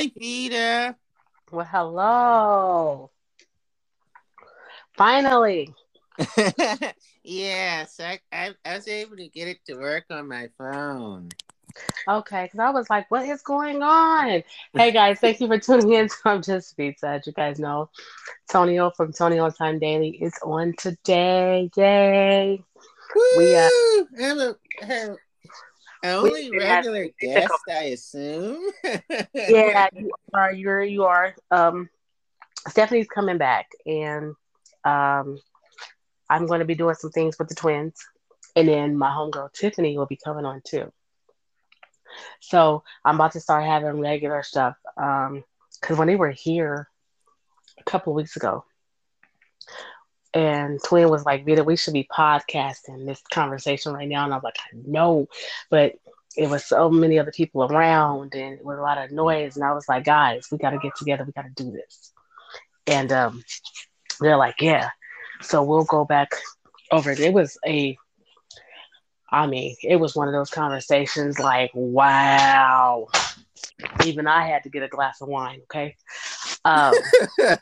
Hi, Vita. Well, hello. Finally. yes, I, I, I was able to get it to work on my phone. Okay, because I was like, what is going on? Hey guys, thank you for tuning in to I'm Just Pizza. As you guys know, Tonio from Tonio Time Daily is on today. Yay. Woo! We uh, have a, have only regular guest, I assume. yeah, you are. You're. You are. Um, Stephanie's coming back, and um, I'm going to be doing some things with the twins, and then my homegirl Tiffany will be coming on too. So I'm about to start having regular stuff. Um, because when they were here a couple weeks ago, and Twin was like, Vita, we should be podcasting this conversation right now. And I was like, I know, but it was so many other people around and it was a lot of noise. And I was like, guys, we got to get together. We got to do this. And um, they're like, yeah. So we'll go back over it. It was a, I mean, it was one of those conversations like, wow. Even I had to get a glass of wine, okay? Um, for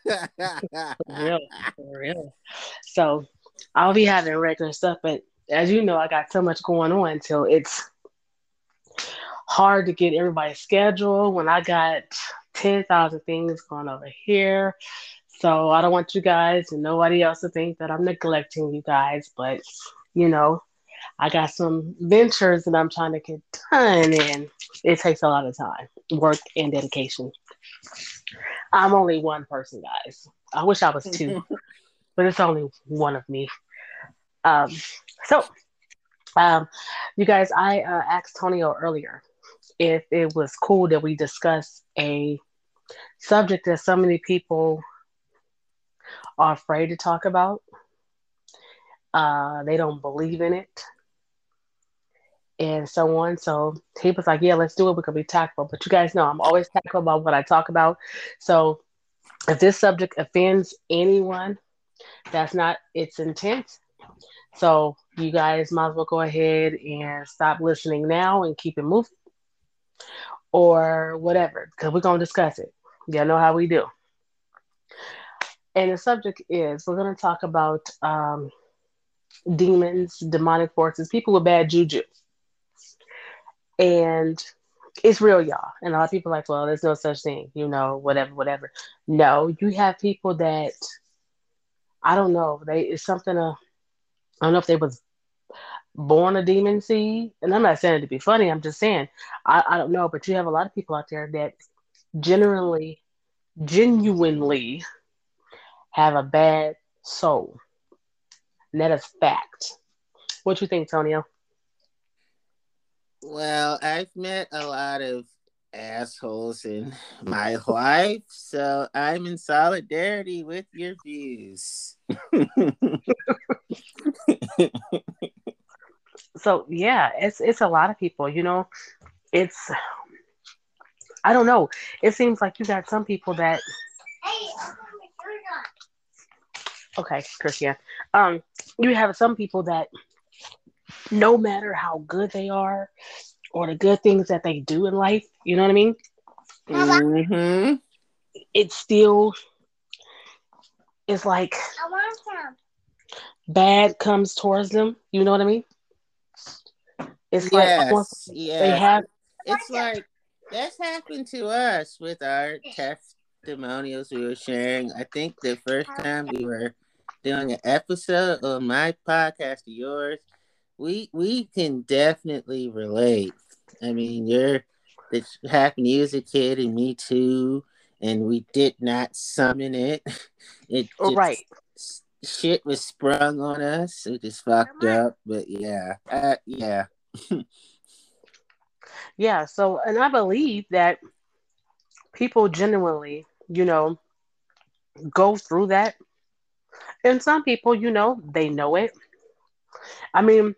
real, for real. So I'll be having regular stuff, but as you know, I got so much going on until it's hard to get everybody's schedule when I got 10,000 things going over here. So I don't want you guys and nobody else to think that I'm neglecting you guys, but you know, I got some ventures that I'm trying to get done, and it takes a lot of time, work, and dedication. I'm only one person, guys. I wish I was two, but it's only one of me. Um, so, um, you guys, I uh, asked Tonio earlier if it was cool that we discuss a subject that so many people are afraid to talk about. Uh, they don't believe in it and so on. So he was like, Yeah, let's do it. We can be tactful. But you guys know I'm always tactful about what I talk about. So if this subject offends anyone, that's not its intent. So you guys might as well go ahead and stop listening now and keep it moving. Or whatever, because we're gonna discuss it. Y'all know how we do. And the subject is we're gonna talk about um, demons, demonic forces, people with bad juju and it's real, y'all. And a lot of people like, well, there's no such thing, you know, whatever, whatever. No, you have people that I don't know. They it's something. Uh, I don't know if they was born a demon seed, and I'm not saying it to be funny. I'm just saying I, I don't know, but you have a lot of people out there that generally, genuinely have a bad soul. And that is fact. What you think, Tonio? Well, I've met a lot of assholes in my life, so I'm in solidarity with your views. so yeah, it's it's a lot of people, you know. It's I don't know. It seems like you got some people that Okay, Christian. Um, you have some people that no matter how good they are or the good things that they do in life, you know what I mean? Mm-hmm. It's still it's like bad comes towards them. You know what I mean? It's yes, like yes. they have it's like that's happened to us with our testimonials we were sharing. I think the first time we were doing an episode of my podcast to yours, we we can definitely relate. I mean, you're the happened to you as a kid, and me too. And we did not summon it. It oh, right. Shit was sprung on us. It just fucked up. But yeah, uh, yeah, yeah. So, and I believe that people genuinely, you know, go through that. And some people, you know, they know it. I mean,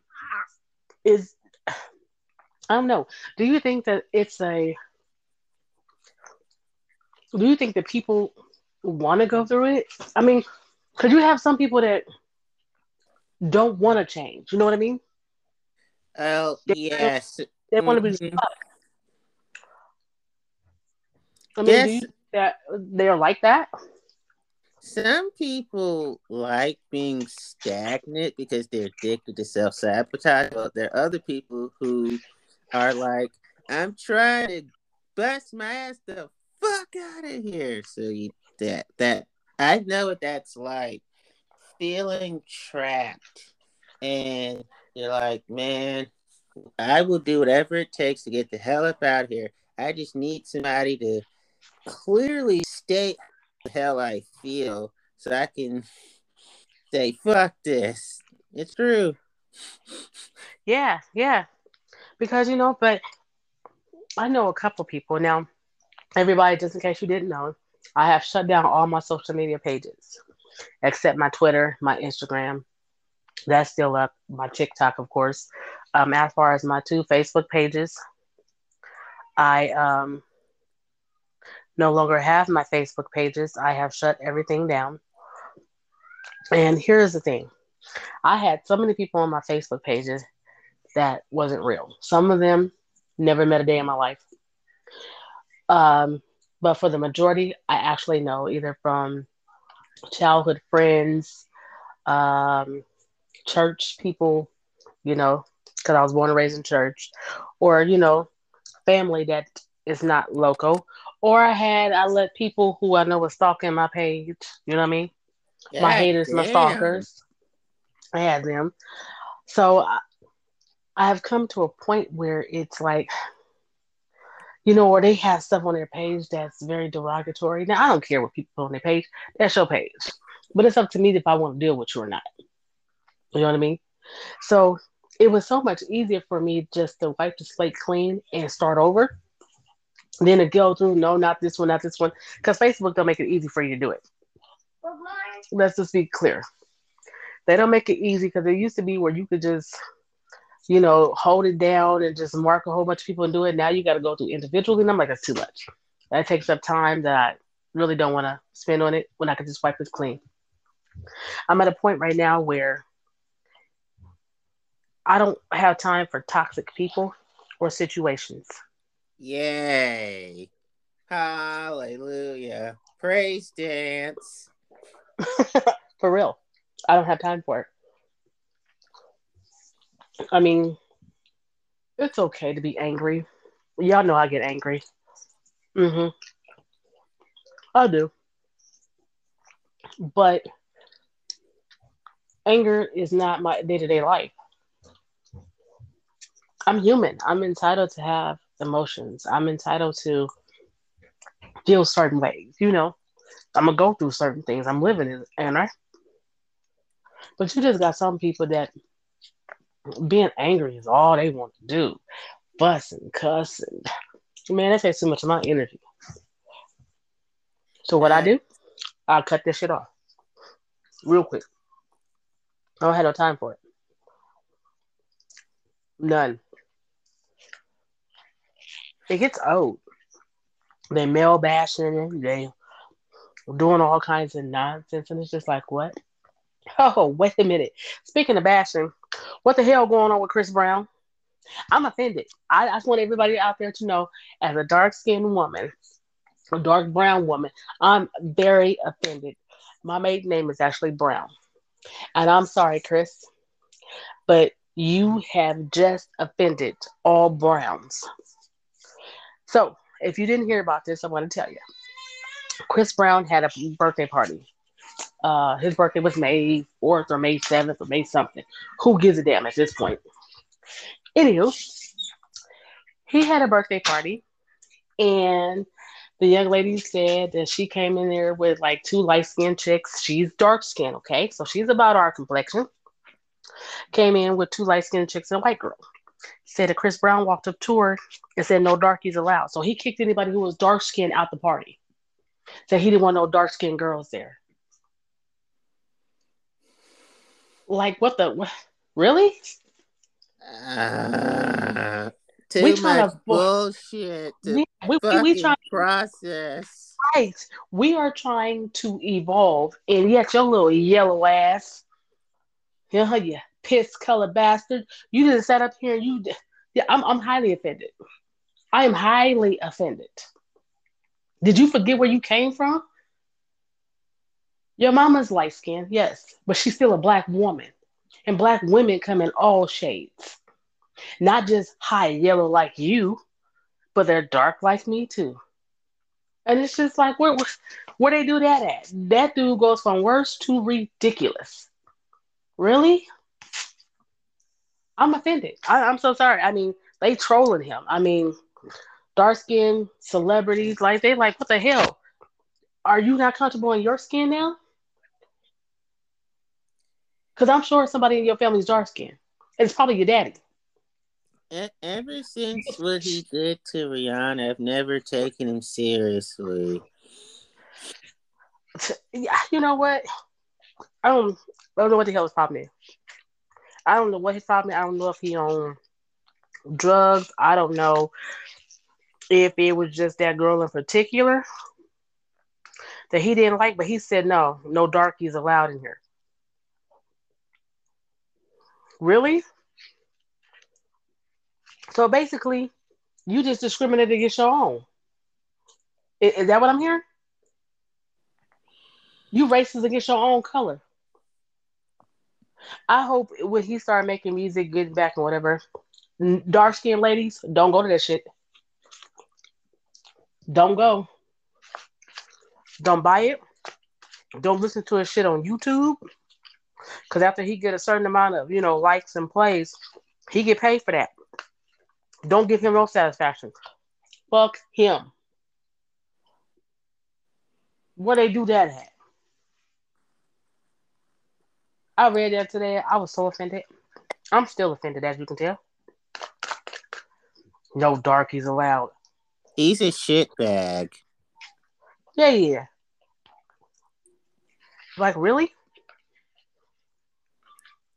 is I don't know. Do you think that it's a do you think that people want to go through it? I mean, could you have some people that don't want to change? You know what I mean? Oh, they, yes. They, want to be mm-hmm. stuck. I mean, yes. that they're like that? Some people like being stagnant because they're addicted to self sabotage. But there are other people who are like, I'm trying to bust my ass the fuck out of here. So you, that that I know what that's like, feeling trapped, and you're like, man, I will do whatever it takes to get the hell up out of here. I just need somebody to clearly state hell I feel so I can say, fuck this. It's true. Yeah, yeah. Because, you know, but I know a couple people. Now, everybody, just in case you didn't know, I have shut down all my social media pages except my Twitter, my Instagram. That's still up. My TikTok, of course. Um, as far as my two Facebook pages, I um, no longer have my Facebook pages. I have shut everything down. And here's the thing I had so many people on my Facebook pages that wasn't real. Some of them never met a day in my life. Um, but for the majority, I actually know either from childhood friends, um, church people, you know, because I was born and raised in church, or, you know, family that is not local. Or I had, I let people who I know were stalking my page, you know what I mean? Yeah, my haters, my stalkers. I had them. So I, I have come to a point where it's like, you know, or they have stuff on their page that's very derogatory. Now, I don't care what people put on their page. That's your page. But it's up to me if I want to deal with you or not. You know what I mean? So it was so much easier for me just to wipe the slate clean and start over then to go through, no, not this one, not this one. Because Facebook don't make it easy for you to do it. Let's just be clear. They don't make it easy because it used to be where you could just you know, hold it down and just mark a whole bunch of people and do it. Now you got to go through individually. And I'm like, that's too much. That takes up time that I really don't want to spend on it when I can just wipe it clean. I'm at a point right now where I don't have time for toxic people or situations. Yay. Hallelujah. Praise dance. for real. I don't have time for it. I mean, it's okay to be angry. Y'all know I get angry. Mm-hmm. I do. But anger is not my day to day life. I'm human. I'm entitled to have emotions. I'm entitled to feel certain ways. You know, I'm gonna go through certain things. I'm living in, and right. But you just got some people that being angry is all they want to do. Fussing, cussing. Man, that takes too much of my energy. So what I do, I cut this shit off. Real quick. I don't have no time for it. None. It gets old. They male bashing, they doing all kinds of nonsense, and it's just like, what? Oh, wait a minute. Speaking of bashing, what the hell going on with Chris Brown? I'm offended. I, I just want everybody out there to know, as a dark skinned woman, a dark brown woman, I'm very offended. My maiden name is actually Brown. And I'm sorry, Chris, but you have just offended all Browns. So, if you didn't hear about this, I'm going to tell you. Chris Brown had a birthday party uh, his birthday was May 4th or May 7th or May something. Who gives a damn at this point? Anywho, he had a birthday party, and the young lady said that she came in there with like two light skinned chicks. She's dark skinned, okay? So she's about our complexion. Came in with two light skinned chicks and a white girl. Said that Chris Brown walked up to her and said no darkies allowed. So he kicked anybody who was dark skinned out the party. Said he didn't want no dark skinned girls there. Like what the what? really? Uh, too we much to, bullshit. To we, we, we trying process. Right. We are trying to evolve, and yet your little yellow ass, yeah, you piss color bastard. You didn't sat up here. You, yeah, I'm I'm highly offended. I am highly offended. Did you forget where you came from? Your mama's light skinned, yes, but she's still a black woman. And black women come in all shades. Not just high yellow like you, but they're dark like me too. And it's just like where where they do that at? That dude goes from worse to ridiculous. Really? I'm offended. I, I'm so sorry. I mean, they trolling him. I mean, dark skin celebrities, like they like, what the hell? Are you not comfortable in your skin now? Because I'm sure somebody in your family is dark skin. It's probably your daddy. Ever since what he did to Rihanna, I've never taken him seriously. You know what? I don't, I don't know what the hell his problem is. I don't know what his problem is. I don't know if he on drugs. I don't know if it was just that girl in particular that he didn't like, but he said no, no darkies allowed in here. Really? So basically, you just discriminated against your own. Is, is that what I'm hearing? You racist against your own color. I hope when he started making music, getting back and whatever, dark skinned ladies, don't go to that shit. Don't go. Don't buy it. Don't listen to his shit on YouTube. Cause after he get a certain amount of, you know, likes and plays, he get paid for that. Don't give him no satisfaction. Fuck him. Where they do that at? I read that today. I was so offended. I'm still offended, as you can tell. No darkies allowed. He's a shitbag. Yeah, yeah. Like, really?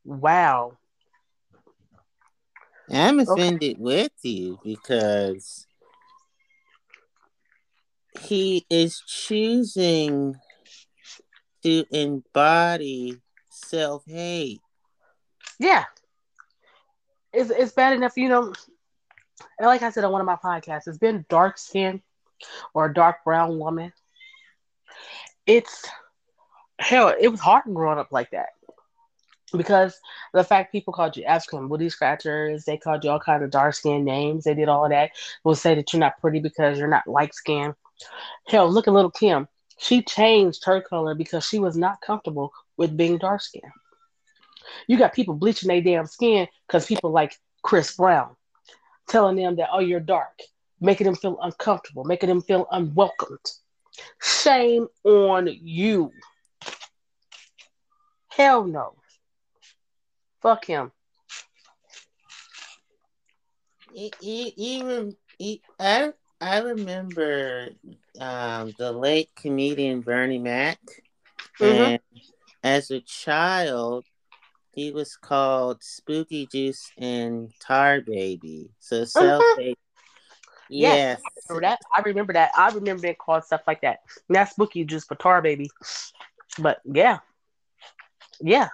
Wow. I'm offended okay. with you because he is choosing to embody self hate. Yeah. It's, it's bad enough, you know. Like I said on one of my podcasts, it's been dark skin or a dark brown woman. It's hell, it was hard growing up like that because the fact people called you African booty scratchers, they called you all kind of dark skinned names, they did all of that. Will say that you're not pretty because you're not light skinned. Hell, look at Lil Kim. She changed her color because she was not comfortable with being dark skinned. You got people bleaching their damn skin because people like Chris Brown telling them that, oh, you're dark, making them feel uncomfortable, making them feel unwelcomed. Shame on you. Hell no. Fuck him. Even I I remember um, the late comedian Bernie Mac, mm-hmm. and as a child, he was called Spooky Juice and Tar Baby. So self mm-hmm. Yes. yes. I remember that. I remember that. I remember being called stuff like that. Not Spooky Juice, but Tar Baby. But yeah. Yeah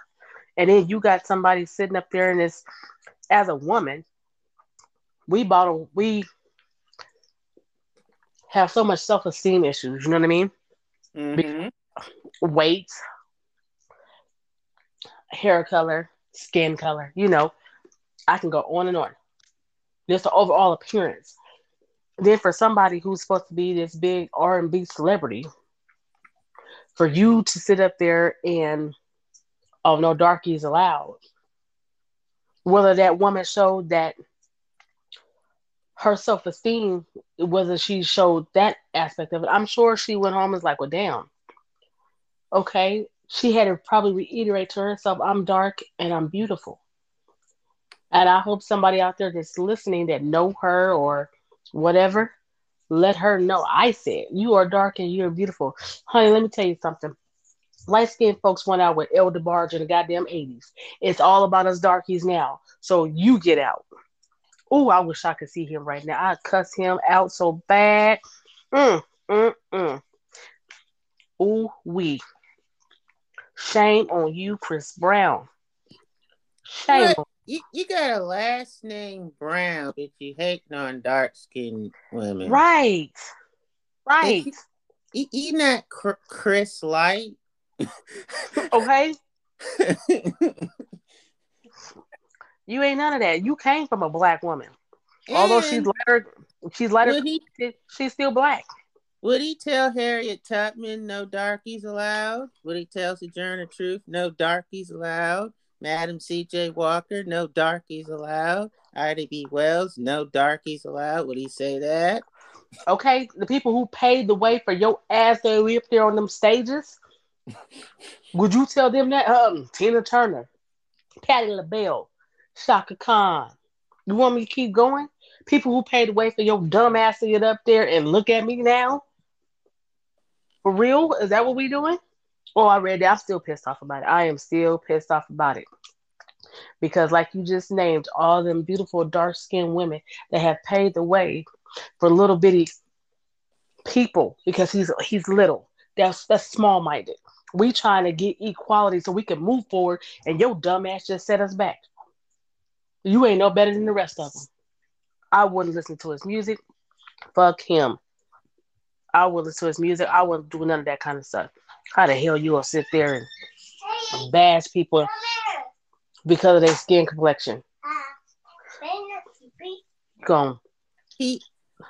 and then you got somebody sitting up there and this as a woman we bottle we have so much self-esteem issues you know what i mean mm-hmm. weight hair color skin color you know i can go on and on. Just the overall appearance. Then for somebody who's supposed to be this big r&b celebrity for you to sit up there and oh no darkies allowed. Whether that woman showed that her self-esteem whether she showed that aspect of it i'm sure she went home and was like well damn. Okay she had to probably reiterate to herself i'm dark and i'm beautiful and i hope somebody out there that's listening that know her or whatever let her know i said you are dark and you're beautiful honey let me tell you something light skinned folks went out with El DeBarge in the goddamn 80s. It's all about us darkies now. So you get out. Oh, I wish I could see him right now. I'd cuss him out so bad. Mm, mm, mm. Ooh, we. Shame on you, Chris Brown. Shame on you, you got a last name Brown, but you hate on dark skinned women. Right. Right. He, he, not Chris Light. okay. you ain't none of that. You came from a black woman. And Although she's lighter, she's lighter. He, she's still black. Would he tell Harriet Tubman no darkies allowed? Would he tell Sojourner Truth no darkies allowed? Madam C.J. Walker no darkies allowed? Ida B. Wells no darkies allowed? Would he say that? Okay, the people who paid the way for your ass to be up there on them stages. Would you tell them that? Um, Tina Turner, Patti LaBelle, Chaka Khan. You want me to keep going? People who paid the way for your dumb ass to get up there and look at me now. For real? Is that what we doing? Oh, I read that. I'm still pissed off about it. I am still pissed off about it. Because, like you just named, all them beautiful dark skinned women that have paid the way for little bitty people because he's he's little. That's that's small minded. We trying to get equality so we can move forward, and your dumb ass just set us back. You ain't no better than the rest of them. I wouldn't listen to his music. Fuck him. I would listen to his music. I wouldn't do none of that kind of stuff. How the hell you gonna sit there and bash people because of their skin complexion? Gone. He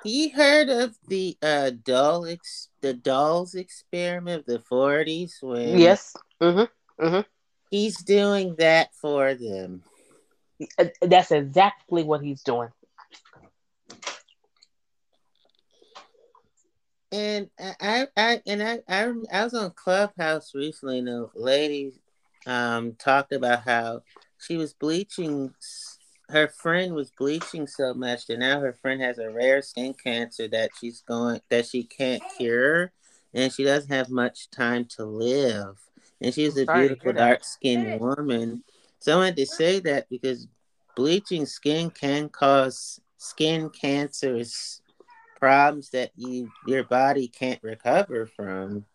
he heard of the uh doll ex- the dolls experiment of the forties when Yes. Mm-hmm. Mm-hmm. He's doing that for them. Uh, that's exactly what he's doing. And I, I, and I, I, I was on Clubhouse recently, and a lady um, talked about how she was bleaching. Her friend was bleaching so much that now her friend has a rare skin cancer that she's going that she can't cure, and she doesn't have much time to live. And she's a beautiful dark skinned woman. So I wanted to say that because bleaching skin can cause skin cancers problems that you your body can't recover from.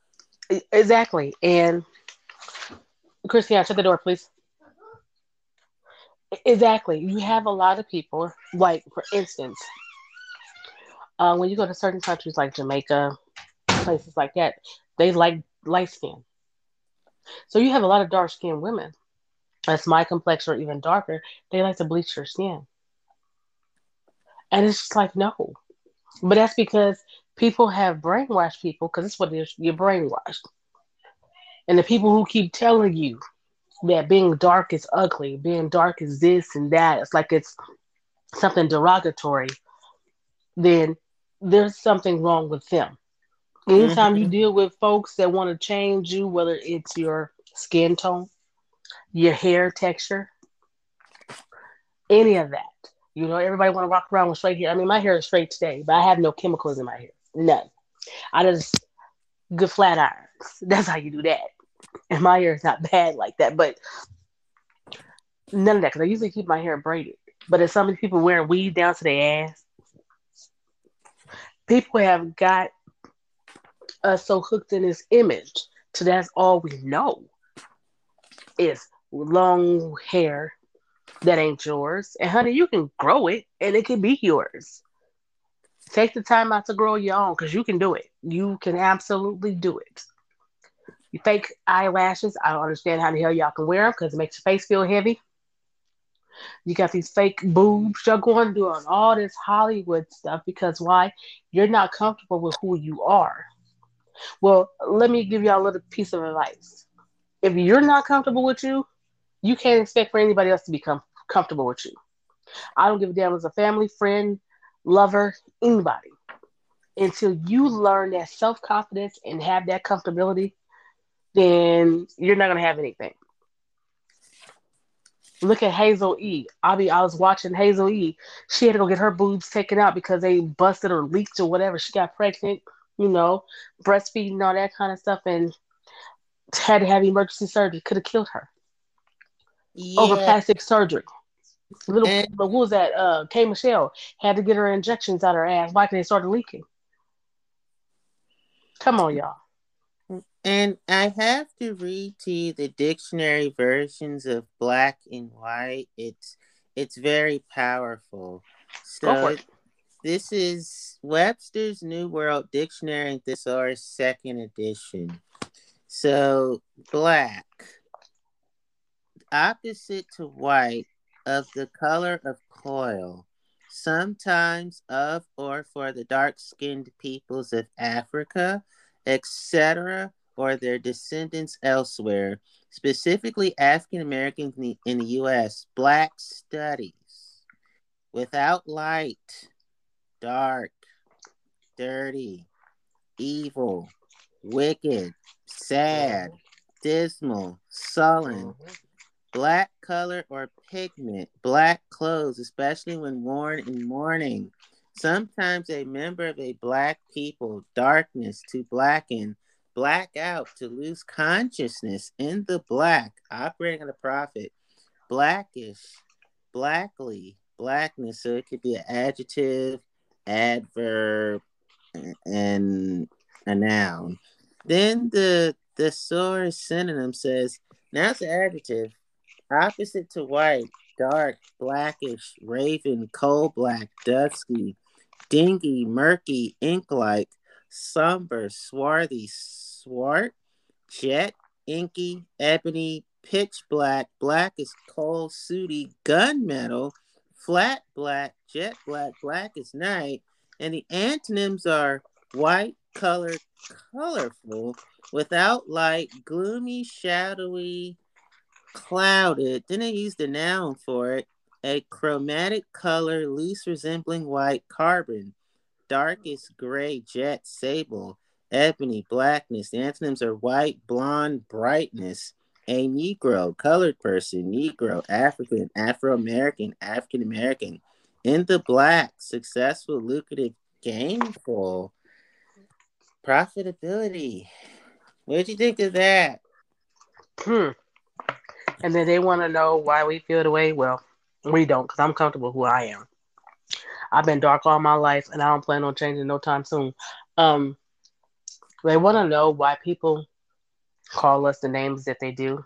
Exactly. And Christiane, shut the door, please. Exactly. You have a lot of people, like for instance, uh, when you go to certain countries like Jamaica, places like that, they like light skin. So you have a lot of dark skinned women. That's my complexion or even darker. They like to bleach their skin. And it's just like, no, but that's because people have brainwashed people because it's what it is. You're brainwashed. And the people who keep telling you that being dark is ugly, being dark is this and that, it's like it's something derogatory, then there's something wrong with them. Anytime mm-hmm. you deal with folks that want to change you, whether it's your skin tone, your hair texture, any of that, you know, everybody want to walk around with straight hair. I mean, my hair is straight today, but I have no chemicals in my hair. None. I just good flat irons. That's how you do that. And my hair is not bad like that, but none of that because I usually keep my hair braided. But as some people wearing weave down to their ass, people have got us so hooked in this image. So that's all we know is long hair that ain't yours. And honey, you can grow it and it can be yours. Take the time out to grow your own because you can do it. You can absolutely do it. You fake eyelashes, I don't understand how the hell y'all can wear them because it makes your face feel heavy. You got these fake boobs. You're going doing all this Hollywood stuff because why? You're not comfortable with who you are. Well, let me give y'all a little piece of advice. If you're not comfortable with you, you can't expect for anybody else to become comfortable with you. I don't give a damn as a family, friend, lover, anybody. Until you learn that self confidence and have that comfortability, then you're not gonna have anything. Look at Hazel E. I mean, I was watching Hazel E. She had to go get her boobs taken out because they busted or leaked or whatever. She got pregnant, you know, breastfeeding, all that kind of stuff, and had to have emergency surgery. Could have killed her yeah. over plastic surgery. Little, and, what was that? Uh, K. Michelle had to get her injections out her ass. Why? Because they started leaking. Come on, y'all. And I have to read to you the dictionary versions of black and white. It's it's very powerful. So it. this is Webster's New World Dictionary and Thesaurus second edition. So black, opposite to white, of the color of coil, sometimes of or for the dark-skinned peoples of Africa, etc., or their descendants elsewhere, specifically African Americans in the U.S. Black studies without light, dark, dirty, evil, wicked, sad, dismal, sullen, mm-hmm. Black color or pigment, black clothes, especially when worn in mourning. Sometimes a member of a black people, darkness to blacken, black out to lose consciousness in the black, operating at a profit, blackish, blackly, blackness. So it could be an adjective, adverb, and a noun. Then the thesaurus synonym says, now it's an adjective, opposite to white, dark, blackish, raven, coal black, dusky, dingy, murky, ink-like, somber, swarthy, swart, jet, inky, ebony, pitch black, black is coal, sooty, gunmetal, flat black, jet black, black is night, and the antonyms are white, colored, colorful, without light, gloomy, shadowy, clouded. Then they use the noun for it. A chromatic color, least resembling white, carbon. Darkest gray, jet, sable, ebony, blackness. The antonyms are white, blonde, brightness. A Negro, colored person, Negro, African, Afro American, African American. In the black, successful, lucrative, gainful, profitability. What did you think of that? Hmm. And then they want to know why we feel the way. Well, we don't, because I'm comfortable who I am. I've been dark all my life, and I don't plan on changing no time soon. Um, they want to know why people call us the names that they do.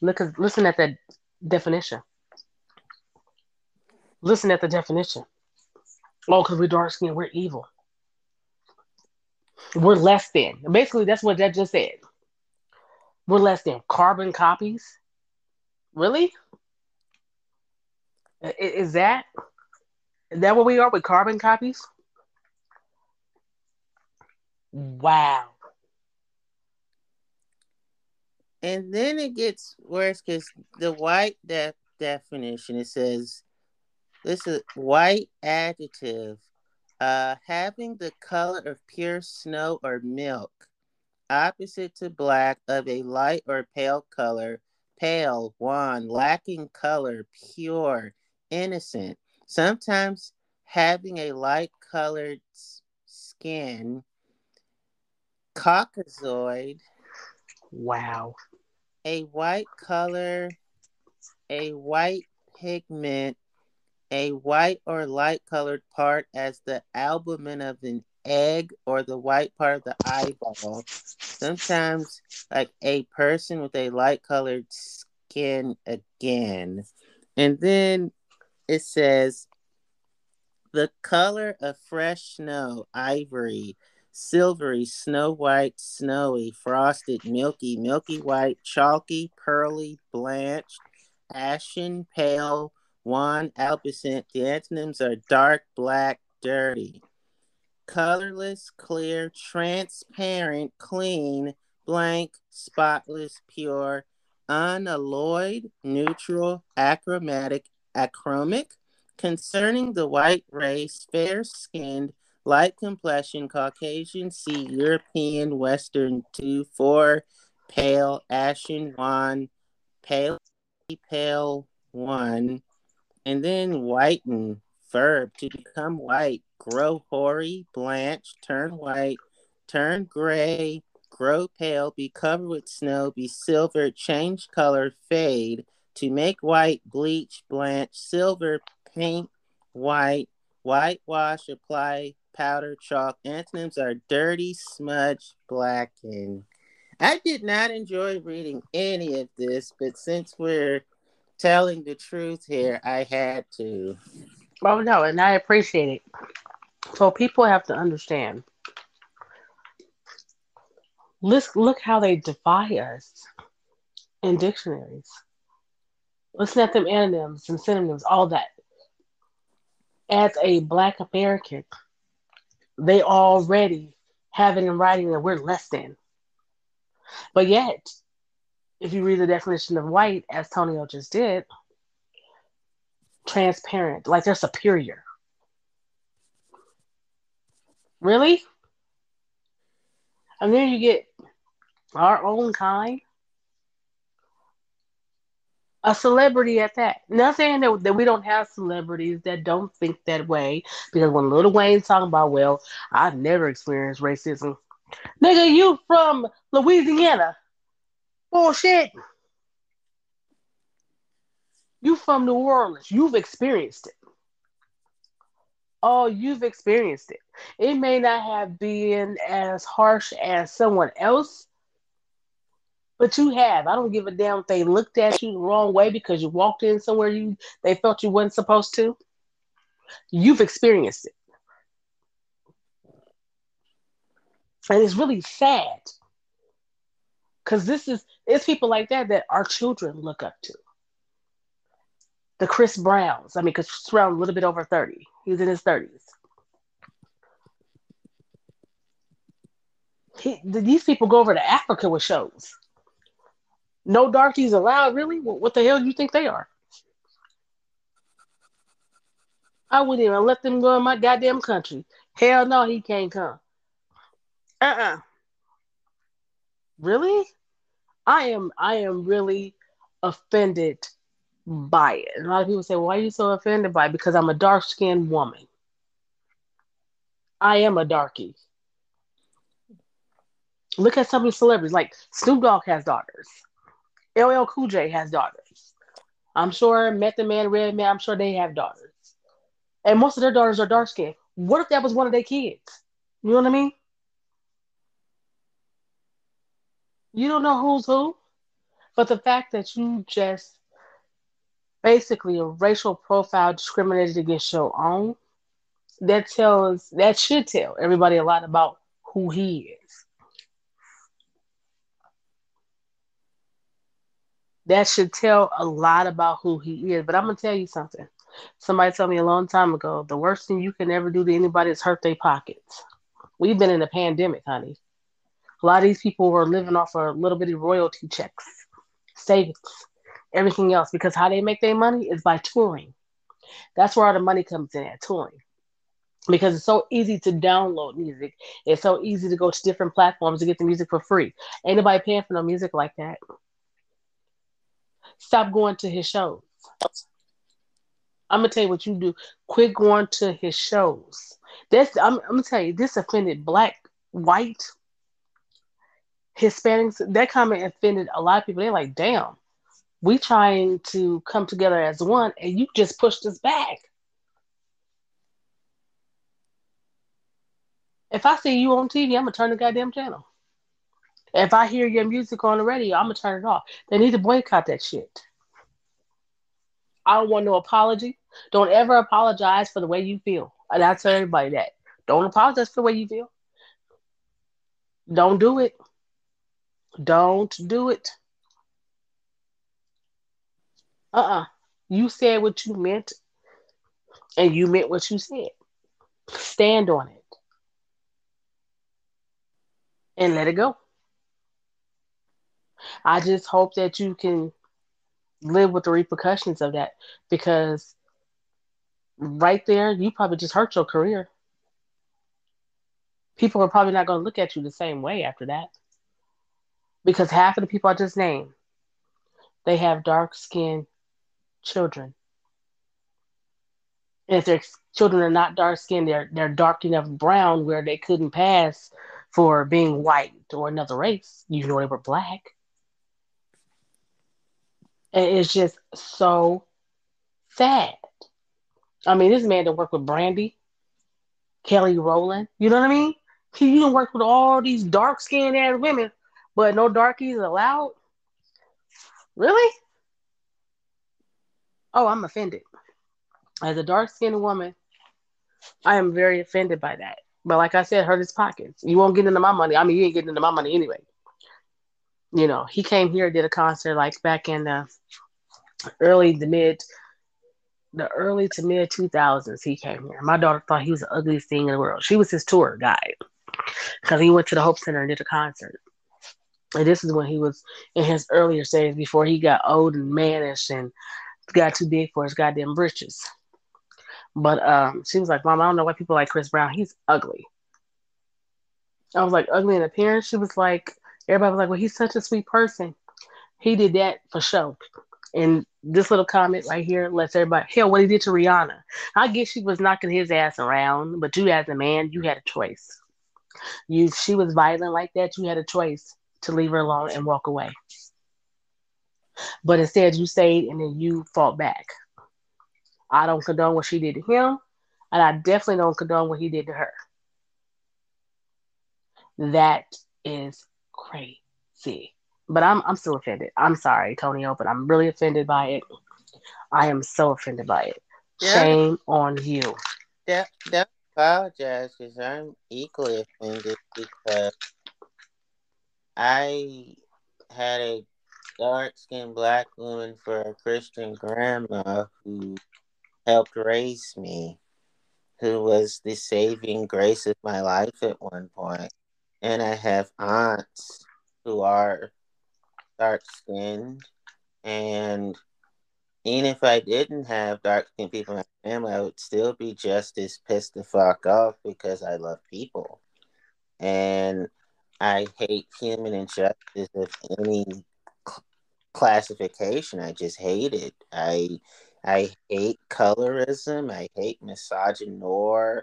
Look, listen at the definition. Listen at the definition. Oh, because we're dark skinned, we're evil. We're less than. Basically, that's what that just said. We're less than carbon copies. Really? Is that is that what we are with carbon copies? Wow. And then it gets worse because the white de- definition it says this is white adjective uh, having the color of pure snow or milk, opposite to black of a light or pale color, pale, wan, lacking color, pure, innocent, sometimes having a light colored skin, caucasoid. Wow. A white color, a white pigment, a white or light colored part as the albumen of an egg or the white part of the eyeball. Sometimes, like a person with a light colored skin again. And then it says the color of fresh snow, ivory, silvery, snow white, snowy, frosted, milky, milky white, chalky, pearly, blanched, ashen, pale, wan, albescent. The antonyms are dark, black, dirty. Colorless, clear, transparent, clean, blank, spotless, pure, unalloyed, neutral, achromatic, achromic. Concerning the white race, fair skinned, light complexion, Caucasian, see European, Western, two, four, pale, ashen, one, pale, pale, one, and then whiten, verb, to become white, grow hoary, blanch, turn white, turn gray, grow pale, be covered with snow, be silver, change color, fade, to make white, bleach, blanch, silver, paint, white, whitewash, apply, powder, chalk. Antonyms are dirty, smudge, blacken. I did not enjoy reading any of this, but since we're telling the truth here, I had to. Oh no, and I appreciate it. So people have to understand. Let's look how they defy us in dictionaries. Listen at them antonyms and synonyms, all that. As a black American, they already have it in writing that we're less than. But yet, if you read the definition of white, as Tonio just did, transparent, like they're superior. Really? And then you get our own kind, a celebrity at that. Not saying that, that we don't have celebrities that don't think that way, because when Lil Wayne's talking about, well, I've never experienced racism. Nigga, you from Louisiana. Bullshit. You from New Orleans. You've experienced it. Oh, you've experienced it. It may not have been as harsh as someone else, but you have. I don't give a damn if they looked at you the wrong way because you walked in somewhere you they felt you wasn't supposed to. You've experienced it. And it's really sad. Cause this is it's people like that that our children look up to. The Chris Browns. I mean, because Chris Brown a little bit over 30. He's in his 30s. He, these people go over to Africa with shows. No darkies allowed, really? What the hell do you think they are? I wouldn't even let them go in my goddamn country. Hell no, he can't come. Uh uh-uh. uh Really? I am I am really offended by it. And a lot of people say, Why are you so offended by it? Because I'm a dark skinned woman. I am a darkie. Look at some of the celebrities. Like Snoop Dogg has daughters. LL Cool J has daughters. I'm sure Method Man, Redman, I'm sure they have daughters. And most of their daughters are dark skinned. What if that was one of their kids? You know what I mean? You don't know who's who. But the fact that you just basically a racial profile discriminated against your own, that tells that should tell everybody a lot about who he is. That should tell a lot about who he is. But I'm gonna tell you something. Somebody told me a long time ago, the worst thing you can ever do to anybody is hurt their pockets. We've been in a pandemic, honey. A lot of these people were living off a little bitty royalty checks, savings, everything else, because how they make their money is by touring. That's where all the money comes in at touring. Because it's so easy to download music. It's so easy to go to different platforms to get the music for free. Ain't nobody paying for no music like that. Stop going to his shows. I'm gonna tell you what you do. Quit going to his shows. That's I'm, I'm gonna tell you. This offended black, white, Hispanics. That comment offended a lot of people. They're like, "Damn, we trying to come together as one, and you just pushed us back." If I see you on TV, I'm gonna turn the goddamn channel. If I hear your music on the radio, I'm gonna turn it off. They need to boycott that shit. I don't want no apology. Don't ever apologize for the way you feel. And I tell everybody that. Don't apologize for the way you feel. Don't do it. Don't do it. Uh uh-uh. uh You said what you meant, and you meant what you said. Stand on it and let it go. I just hope that you can live with the repercussions of that because right there, you probably just hurt your career. People are probably not going to look at you the same way after that because half of the people I just named, they have dark skinned children. And if their children are not dark skinned, they're they're dark enough brown where they couldn't pass for being white or another race. You know they were black. And it's just so sad. I mean, this man to work with Brandy, Kelly Rowland. You know what I mean? He even worked with all these dark skinned ass women, but no darkies allowed. Really? Oh, I'm offended. As a dark skinned woman, I am very offended by that. But like I said, hurt his pockets. You won't get into my money. I mean, you ain't getting into my money anyway. You know, he came here, did a concert like back in the early the mid the early to mid 2000s he came here. My daughter thought he was the ugliest thing in the world. She was his tour guide because he went to the Hope Center and did a concert. And this is when he was in his earlier days before he got old and mannish and got too big for his goddamn britches. But um, she was like, Mom, I don't know why people like Chris Brown. He's ugly. I was like, ugly in appearance. She was like, everybody was like, well, he's such a sweet person. He did that for show. And this little comment right here lets everybody hell what he did to Rihanna. I guess she was knocking his ass around, but you as a man, you had a choice. You she was violent like that, you had a choice to leave her alone and walk away. But instead you stayed and then you fought back. I don't condone what she did to him, and I definitely don't condone what he did to her. That is crazy. But I'm I'm still offended. I'm sorry, Tonio, but I'm really offended by it. I am so offended by it. Yeah. Shame on you. Yeah, don't apologize because I'm equally offended because I had a dark skinned black woman for a Christian grandma who helped raise me, who was the saving grace of my life at one point. And I have aunts who are dark skinned. And even if I didn't have dark skinned people in my family, I would still be just as pissed the fuck off because I love people. And I hate human injustice of any classification. I just hate it. I I hate colorism. I hate misogynoir.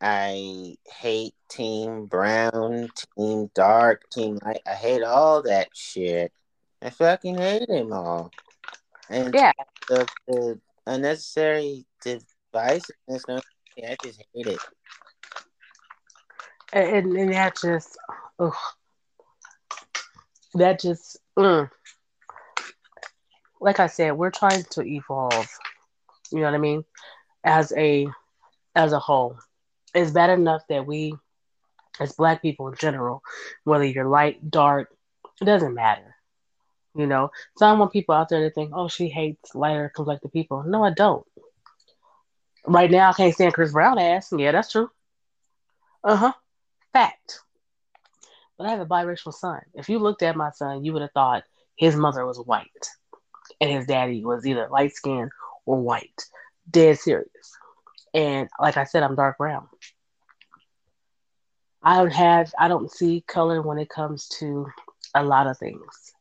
I hate Team Brown, Team Dark, Team Light. I hate all that shit. I fucking hate them all. And yeah, the, the unnecessary divisiveness, I just hate it. And, and that just, ugh, that just, mm. Like I said, we're trying to evolve. You know what I mean? As a, as a whole it's bad enough that we, as black people in general, whether you're light, dark, it doesn't matter. You know, some want people out there to think, oh, she hates lighter complected people. No, I don't. Right now, I can't stand Chris Brown ass. Yeah, that's true. Uh huh. Fact. But I have a biracial son. If you looked at my son, you would have thought his mother was white and his daddy was either light skinned or white. Dead serious. And like I said, I'm dark brown. I don't have I don't see color when it comes to a lot of things.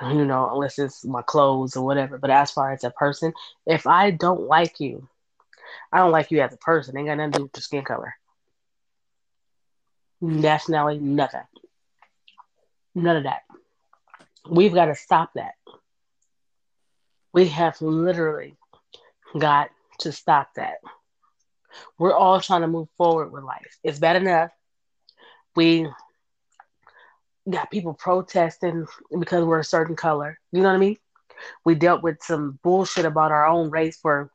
You know, unless it's my clothes or whatever. But as far as a person, if I don't like you, I don't like you as a person. ain't got nothing to do with your skin color. Nationality, nothing. None of that. We've got to stop that. We have literally got to stop that. We're all trying to move forward with life. It's bad enough. We got people protesting because we're a certain color. You know what I mean? We dealt with some bullshit about our own race for,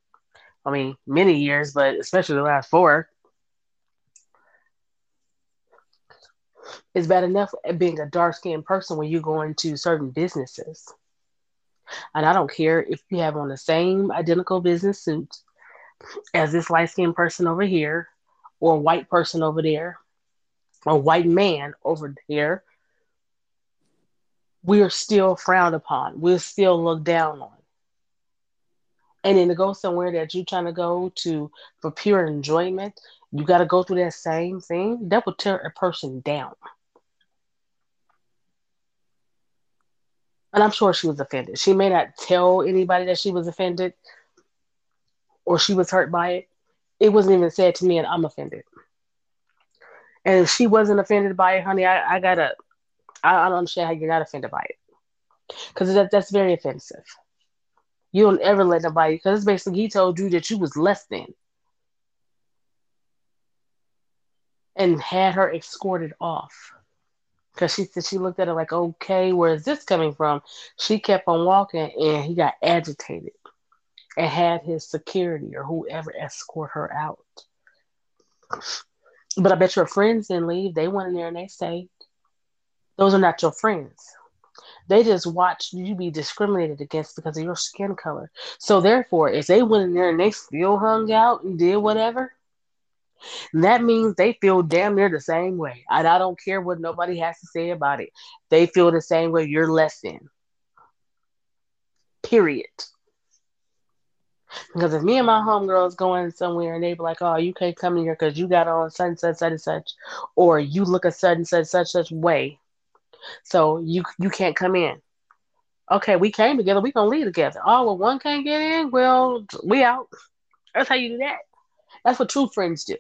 I mean, many years, but especially the last four. It's bad enough being a dark skinned person when you go into certain businesses. And I don't care if you have on the same identical business suits as this light skinned person over here, or white person over there, or white man over there, we are still frowned upon. We're still looked down on. And then to go somewhere that you're trying to go to for pure enjoyment, you got to go through that same thing. That would tear a person down. And I'm sure she was offended. She may not tell anybody that she was offended, or she was hurt by it, it wasn't even said to me, and I'm offended. And if she wasn't offended by it, honey, I, I gotta, I, I don't understand how you're not offended by it, because that that's very offensive. You don't ever let nobody, because basically he told you that you was less than, and had her escorted off. Because she said she looked at it like, okay, where is this coming from? She kept on walking, and he got agitated and had his security or whoever escort her out. But I bet your friends didn't leave. They went in there and they stayed. Those are not your friends. They just watched you be discriminated against because of your skin color. So therefore, if they went in there and they still hung out and did whatever, that means they feel damn near the same way. And I don't care what nobody has to say about it. They feel the same way you're less than. Period. Because if me and my homegirls going somewhere and they be like, "Oh, you can't come in here because you got on such and such, such and such," or you look a such and such, such such way, so you you can't come in. Okay, we came together. We gonna leave together. Oh, well, one can't get in. Well, we out. That's how you do that. That's what true friends do.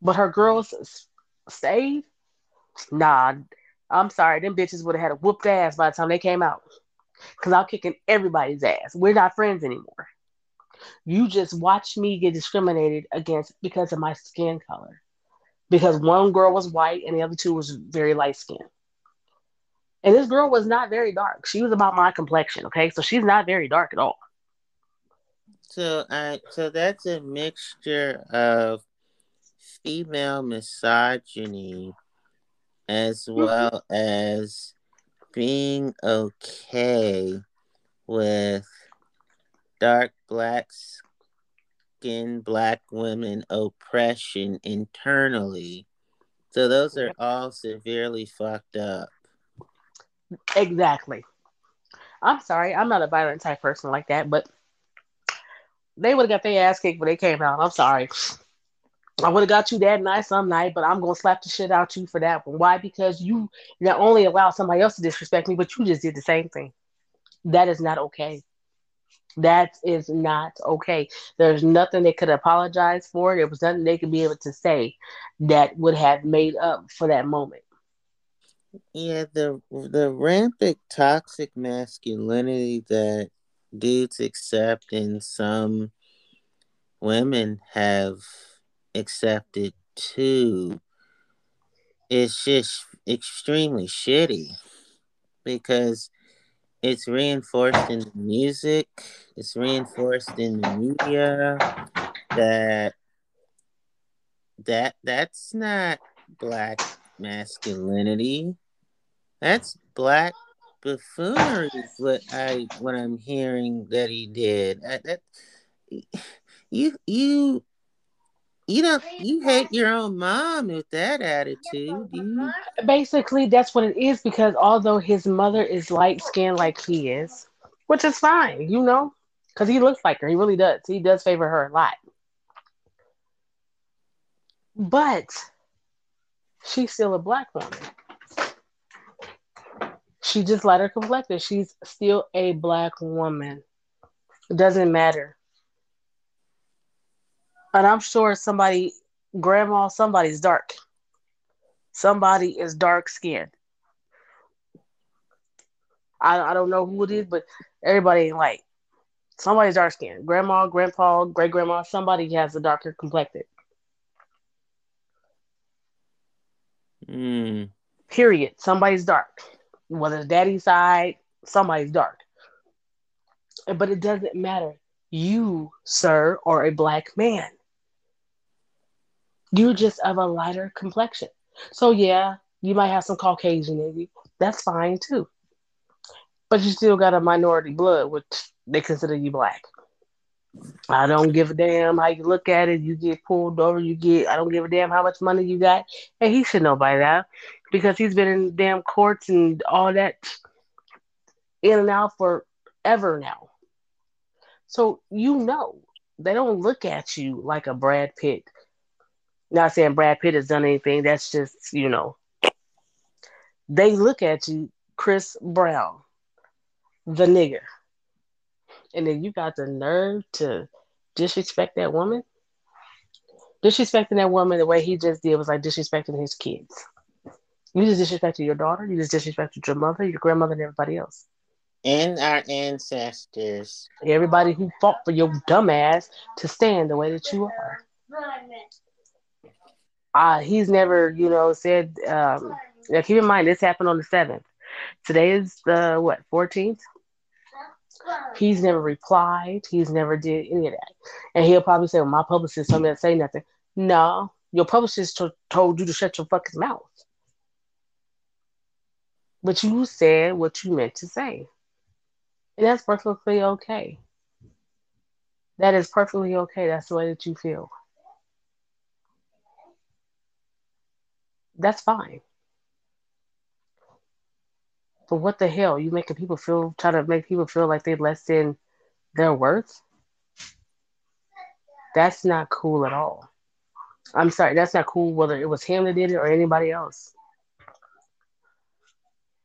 But her girls stayed. Nah, I'm sorry. Them bitches would have had a whooped ass by the time they came out. Cause I'm kicking everybody's ass. We're not friends anymore. You just watch me get discriminated against because of my skin color because one girl was white and the other two was very light skinned. And this girl was not very dark. She was about my complexion, okay? So she's not very dark at all. So I so that's a mixture of female misogyny as mm-hmm. well as being okay with dark blacks skinned black women oppression internally. So those are all severely fucked up. Exactly. I'm sorry, I'm not a violent type person like that, but they would have got their ass kicked when they came out. I'm sorry. I would have got you that night some night, but I'm gonna slap the shit out you for that one. Why? Because you not only allowed somebody else to disrespect me, but you just did the same thing. That is not okay. That is not okay. There's nothing they could apologize for. There was nothing they could be able to say that would have made up for that moment. Yeah, the the rampant toxic masculinity that dudes accept and some women have accepted too It's just extremely shitty because it's reinforced in the music, it's reinforced in the media that that that's not black masculinity. That's black buffoonery is what I what I'm hearing that he did. I, that you you you don't you hate your own mom with that attitude. You... Basically, that's what it is because although his mother is light skinned like he is, which is fine, you know, because he looks like her. He really does. He does favor her a lot. But she's still a black woman. She just lighter complected. She's still a black woman. It doesn't matter and I'm sure somebody, grandma, somebody's dark. Somebody is dark skinned. I, I don't know who it is, but everybody ain't like somebody's dark skinned. Grandma, grandpa, great grandma, somebody has a darker complected. Mm. Period. Somebody's dark. Whether it's daddy's side, somebody's dark. But it doesn't matter. You, sir, are a black man. You're just of a lighter complexion. So yeah, you might have some Caucasian in you. That's fine too. But you still got a minority blood, which they consider you black. I don't give a damn how you look at it. You get pulled over, you get I don't give a damn how much money you got. And he should know by that because he's been in damn courts and all that in and out forever now. So you know they don't look at you like a Brad Pitt not saying Brad Pitt has done anything. That's just, you know, they look at you, Chris Brown, the nigger. And then you got the nerve to disrespect that woman. Disrespecting that woman the way he just did was like disrespecting his kids. You just disrespected your daughter, you just disrespected your mother, your grandmother, and everybody else. And our ancestors. Everybody who fought for your dumb ass to stand the way that you are uh, he's never, you know, said. Um, now keep in mind this happened on the seventh. Today is the what fourteenth. He's never replied. He's never did any of that. And he'll probably say, well, my publicist told me to say nothing. No, your publicist t- told you to shut your fucking mouth. But you said what you meant to say. And that's perfectly okay. That is perfectly okay. That's the way that you feel. That's fine. But what the hell? You making people feel, try to make people feel like they're less than their worth? That's not cool at all. I'm sorry, that's not cool whether it was him that did it or anybody else.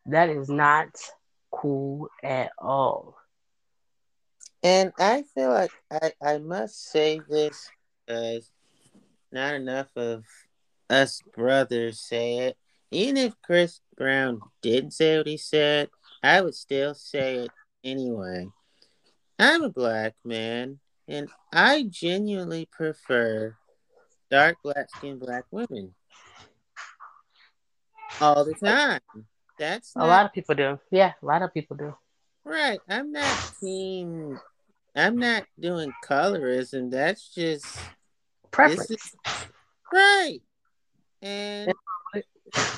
That is not cool at all. And I feel like I, I must say this because not enough of us brothers say it. Even if Chris Brown didn't say what he said, I would still say it anyway. I'm a black man, and I genuinely prefer dark black skinned black women all the time. That's not, a lot of people do. Yeah, a lot of people do. Right. I'm not team. I'm not doing colorism. That's just preference. Is, right. And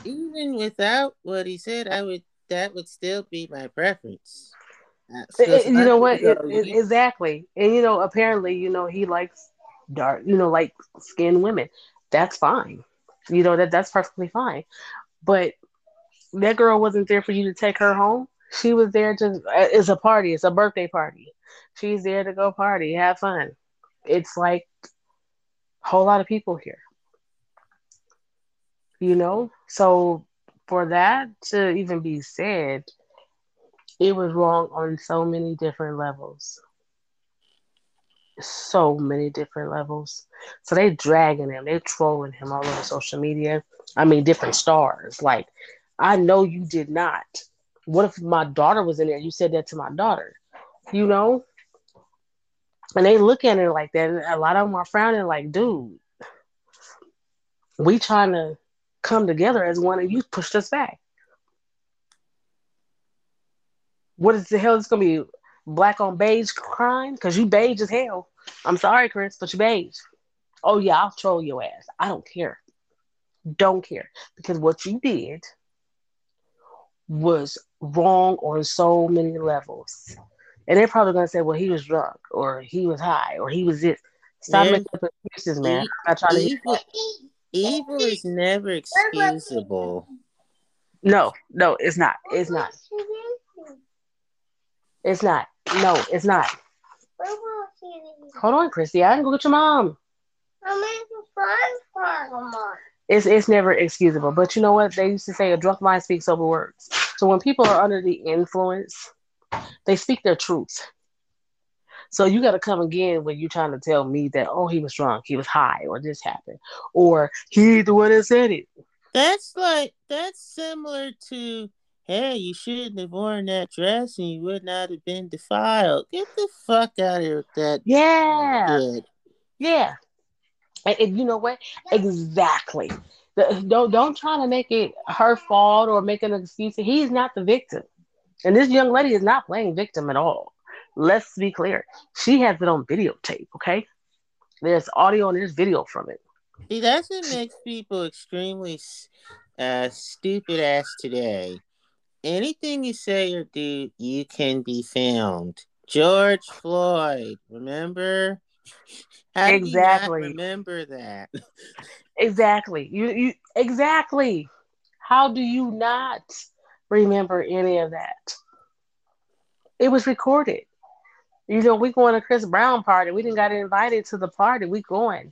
even without what he said, I would that would still be my preference. you know what? It, it, exactly. And you know, apparently, you know, he likes dark, you know, like skinned women. That's fine. You know that that's perfectly fine. But that girl wasn't there for you to take her home. She was there to. Uh, it's a party. It's a birthday party. She's there to go party, have fun. It's like a whole lot of people here you know? So for that to even be said, it was wrong on so many different levels. So many different levels. So they dragging him, they trolling him all over social media. I mean, different stars. Like, I know you did not. What if my daughter was in there? You said that to my daughter, you know? And they look at it like that. And a lot of them are frowning, like, dude, we trying to come together as one and you pushed us back. What is the hell is gonna be black on beige crime? Because you beige as hell. I'm sorry, Chris, but you beige. Oh yeah, I'll troll your ass. I don't care. Don't care. Because what you did was wrong on so many levels. And they're probably gonna say, well, he was drunk, or he was high, or he was this. Stop making up excuses, man. I'm not trying to evil is never excusable. No, no, it's not. It's not. It's not. No, it's not. Hold on, Christy. I can go get your mom. It's it's never excusable. But you know what? They used to say a drunk mind speaks over words. So when people are under the influence, they speak their truth. So you got to come again when you're trying to tell me that, oh, he was drunk, he was high, or this happened, or he the one that said it. That's like, that's similar to, hey, you shouldn't have worn that dress and you would not have been defiled. Get the fuck out of here with that. Yeah. Shit. Yeah. And, and, you know what? Exactly. The, don't don't try to make it her fault or make an excuse. He's not the victim, and this young lady is not playing victim at all. Let's be clear. She has it on videotape, okay? There's audio and there's video from it. See, that's what makes people extremely uh, stupid ass today. Anything you say or do, you can be filmed. George Floyd, remember? How exactly. remember that? exactly. You you exactly. How do you not remember any of that? It was recorded. You know, we going to Chris Brown party. We didn't got invited to the party. We going.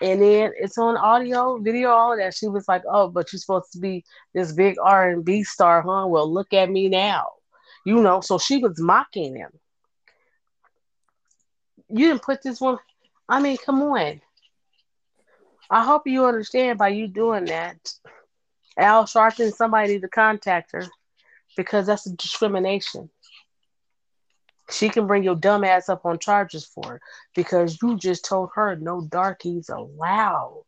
And then it's on audio, video, all of that. She was like, "Oh, but you're supposed to be this big R and B star, huh? Well, look at me now." You know, so she was mocking him. You didn't put this one. I mean, come on. I hope you understand by you doing that. Al Sharpton, somebody to contact her because that's a discrimination she can bring your dumb ass up on charges for it because you just told her no darkies allowed.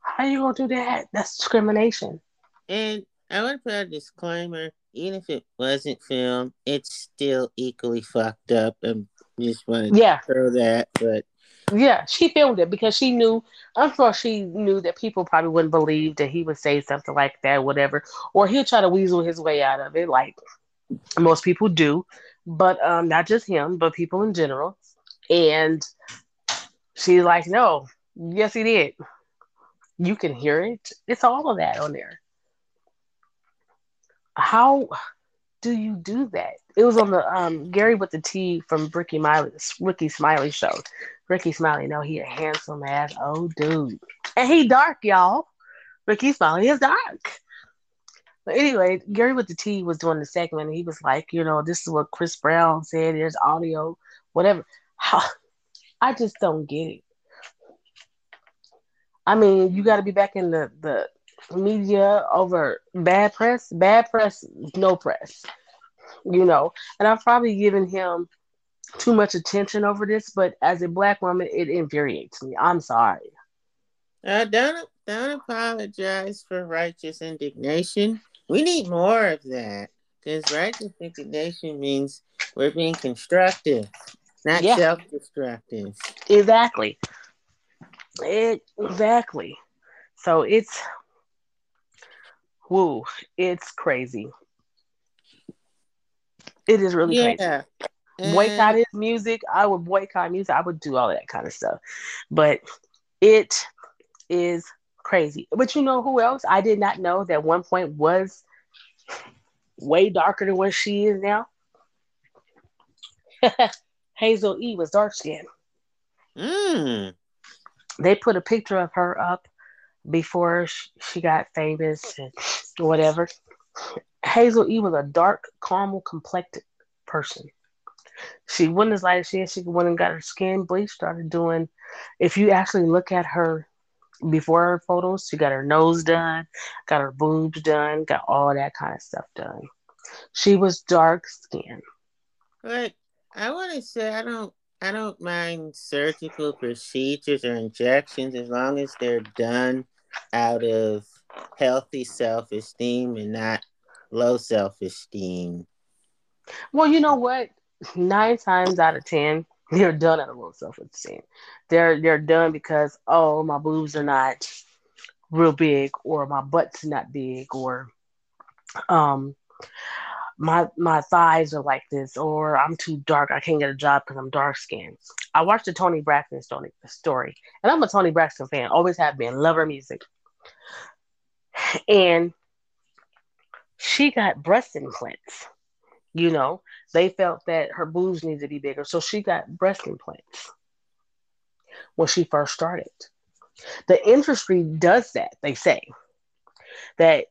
How you gonna do that? That's discrimination. And I to put a disclaimer. even if it wasn't filmed, it's still equally fucked up. And just want to yeah. throw that, but yeah, she filmed it because she knew. I'm sure she knew that people probably wouldn't believe that he would say something like that, whatever, or he'll try to weasel his way out of it, like most people do. But um, not just him, but people in general. And she's like, "No, yes, he did. You can hear it. It's all of that on there." How do you do that? It was on the um, Gary with the T from Rickey Smiley, Rickey Smiley show. Rickey Smiley, no, he a handsome ass old dude, and he dark, y'all. Rickey Smiley is dark. But anyway, Gary with the T was doing the segment, and he was like, you know, this is what Chris Brown said. There's audio, whatever. I just don't get it. I mean, you got to be back in the the media over bad press, bad press, no press. You know, and I've probably given him too much attention over this, but as a black woman, it infuriates me. I'm sorry. Uh, don't don't apologize for righteous indignation. We need more of that because righteous indignation means we're being constructive, not yeah. self-destructive. Exactly. It, exactly. So it's woo, it's crazy. It is really yeah. crazy. Boycott his music. I would boycott music. I would do all that kind of stuff. But it is crazy. But you know who else? I did not know that one point was way darker than what she is now. Hazel E was dark skinned. Mm. They put a picture of her up before she got famous and whatever. Hazel E was a dark caramel complected person. She went as light as she is. She went and got her skin bleached, started doing, if you actually look at her before her photos, she got her nose done, got her boobs done, got all that kind of stuff done. She was dark skinned. But I want to say I don't I don't mind surgical procedures or injections as long as they're done out of healthy self esteem and not low self esteem. Well, you know what? Nine times out of ten, they're done out of low self esteem. They're they're done because oh my boobs are not real big or my butt's not big or um my my thighs are like this, or I'm too dark. I can't get a job because I'm dark skinned. I watched the Toni Braxton story, story, and I'm a Toni Braxton fan. Always have been. Love her music. And she got breast implants. You know, they felt that her boobs needed to be bigger, so she got breast implants when she first started. The industry does that. They say that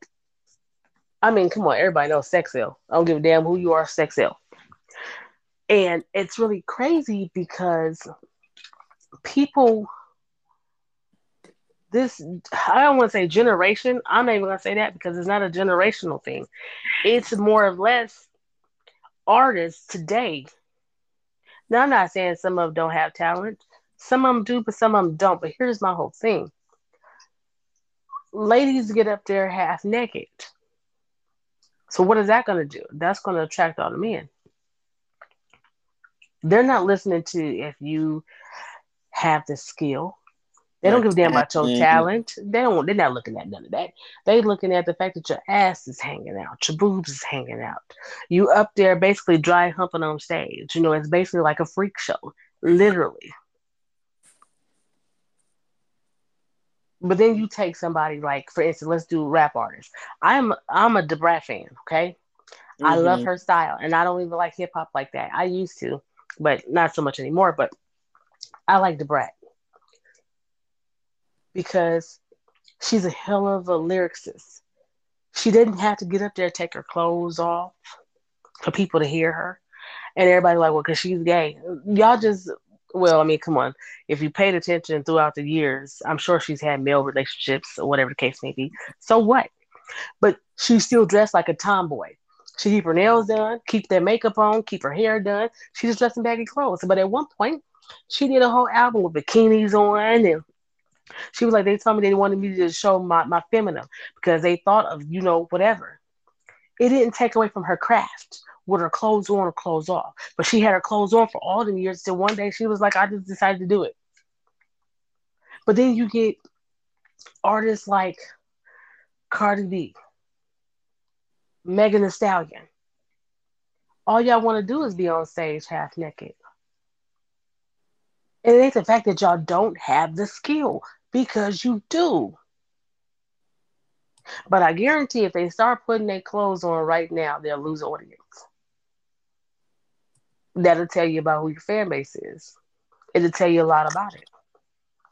I mean, come on, everybody knows sex sale. I don't give a damn who you are, sex sale. And it's really crazy because people this I don't want to say generation. I'm not even gonna say that because it's not a generational thing. It's more or less artists today. Now I'm not saying some of them don't have talent. Some of them do, but some of them don't. But here's my whole thing. Ladies get up there half naked. So what is that going to do? That's going to attract all the men. They're not listening to if you have the skill. They don't give a damn about your talent. They don't. They're not looking at none of that. They looking at the fact that your ass is hanging out, your boobs is hanging out. You up there basically dry humping on stage. You know, it's basically like a freak show, literally. But then you take somebody like, for instance, let's do rap artists. I'm I'm a Da Brat fan. Okay, mm-hmm. I love her style, and I don't even like hip hop like that. I used to, but not so much anymore. But I like Da Brat because she's a hell of a lyricist. She didn't have to get up there take her clothes off for people to hear her, and everybody like, well, because she's gay. Y'all just well, I mean, come on. If you paid attention throughout the years, I'm sure she's had male relationships or whatever the case may be. So what? But she's still dressed like a tomboy. She keep her nails done, keep their makeup on, keep her hair done. She's just dressed in baggy clothes. But at one point, she did a whole album with bikinis on and she was like, they told me they wanted me to show my, my feminine because they thought of, you know, whatever. it didn't take away from her craft with her clothes on or clothes off. But she had her clothes on for all the years till one day she was like, I just decided to do it. But then you get artists like Cardi B, Megan Thee Stallion. All y'all want to do is be on stage half naked. It ain't the fact that y'all don't have the skill because you do. But I guarantee if they start putting their clothes on right now, they'll lose audience. That'll tell you about who your fan base is. It'll tell you a lot about it.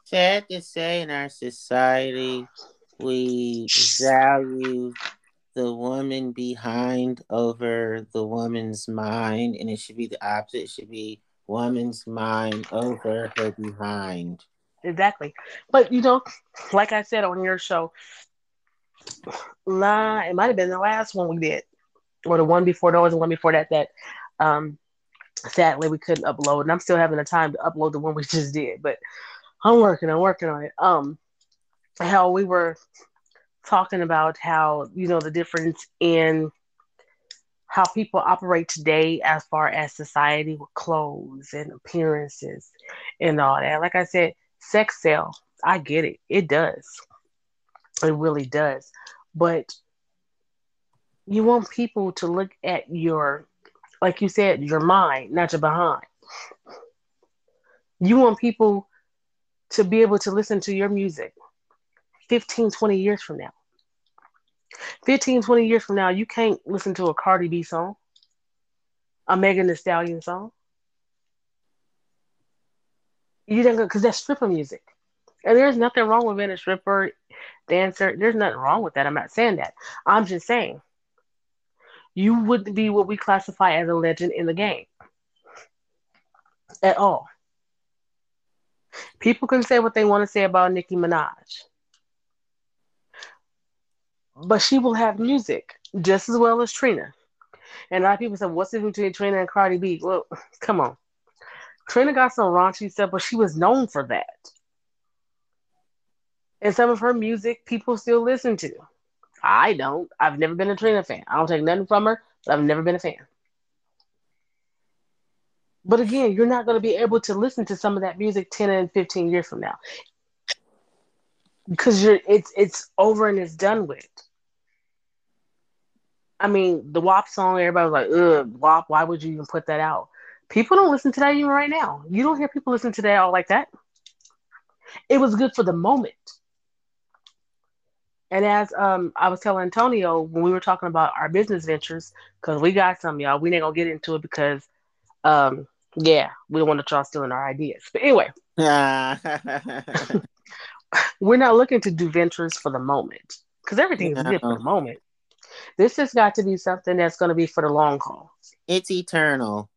Sad to say, in our society, we value the woman behind over the woman's mind, and it should be the opposite. It should be woman's mind over her behind. Exactly. But you know, like I said on your show, nah, it might have been the last one we did, or the one before. There was the one before that that um sadly we couldn't upload, and I'm still having the time to upload the one we just did. But I'm working, I'm working on it. Um, how we were talking about how you know the difference in how people operate today as far as society with clothes and appearances and all that. Like I said, sex sell. I get it. It does. It really does. But you want people to look at your, like you said, your mind, not your behind. You want people to be able to listen to your music 15, 20 years from now. 15, 20 years from now, you can't listen to a Cardi B song, a Megan Thee Stallion song. You don't go because that's stripper music. And there's nothing wrong with being a stripper, dancer. There's nothing wrong with that. I'm not saying that. I'm just saying you wouldn't be what we classify as a legend in the game at all. People can say what they want to say about Nicki Minaj but she will have music just as well as Trina. And a lot of people said, "What's the difference between Trina and Cardi B?" Well, come on, Trina got some raunchy stuff, but she was known for that. And some of her music people still listen to. I don't. I've never been a Trina fan. I don't take nothing from her, but I've never been a fan. But again, you're not going to be able to listen to some of that music 10 and 15 years from now because you're it's it's over and it's done with. I mean, the WAP song, everybody was like, "Ugh, WAP. Why would you even put that out?" People don't listen to that even right now. You don't hear people listen to that all like that. It was good for the moment. And as um, I was telling Antonio when we were talking about our business ventures, because we got some, y'all. We ain't gonna get into it because, um, yeah, we don't want to try stealing our ideas. But anyway, we're not looking to do ventures for the moment because everything is good for the moment. This has got to be something that's going to be for the long haul. It's eternal.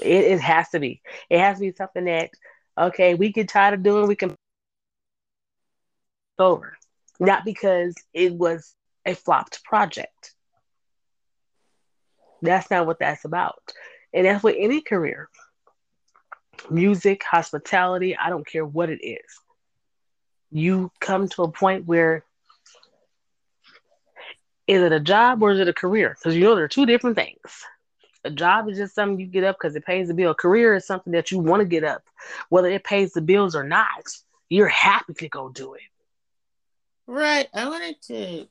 It, it has to be. It has to be something that okay, we get tired of doing. We can over, not because it was a flopped project. That's not what that's about, and that's with any career. Music, hospitality, I don't care what it is you come to a point where is it a job or is it a career? Because you know there are two different things. A job is just something you get up because it pays the bill. A career is something that you want to get up, whether it pays the bills or not. You're happy to go do it. Right. I wanted to.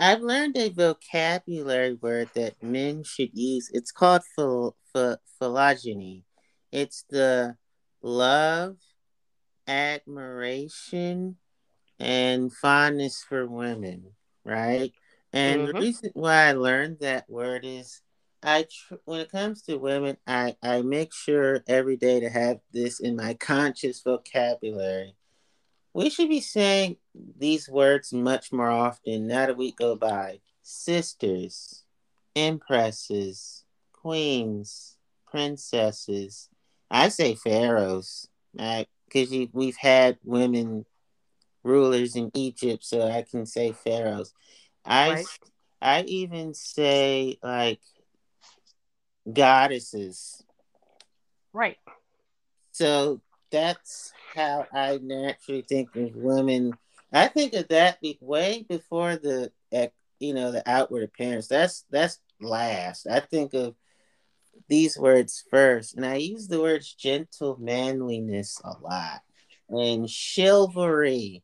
I've learned a vocabulary word that men should use. It's called phil, phil, philogyny. It's the love admiration and fondness for women, right? And mm-hmm. the reason why I learned that word is I tr- when it comes to women, I I make sure every day to have this in my conscious vocabulary. We should be saying these words much more often. Not a week go by. Sisters, empresses, queens, princesses. I say pharaohs. I because we've had women rulers in Egypt, so I can say pharaohs. I right. I even say like goddesses. Right. So that's how I naturally think of women. I think of that be- way before the you know the outward appearance. That's that's last. I think of these words first, and I use the words gentle manliness a lot and chivalry.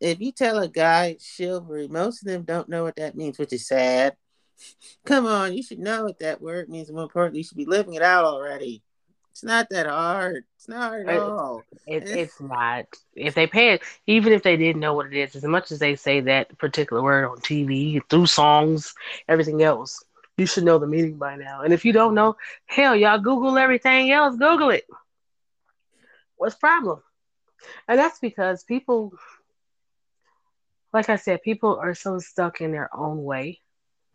If you tell a guy chivalry, most of them don't know what that means, which is sad. Come on, you should know what that word means. More importantly, you should be living it out already. It's not that hard. It's not hard at all. It, eh. it's not. If they pay it, even if they didn't know what it is, as much as they say that particular word on TV, through songs, everything else, you should know the meaning by now. And if you don't know, hell, y'all Google everything else. Google it. What's problem? And that's because people, like I said, people are so stuck in their own way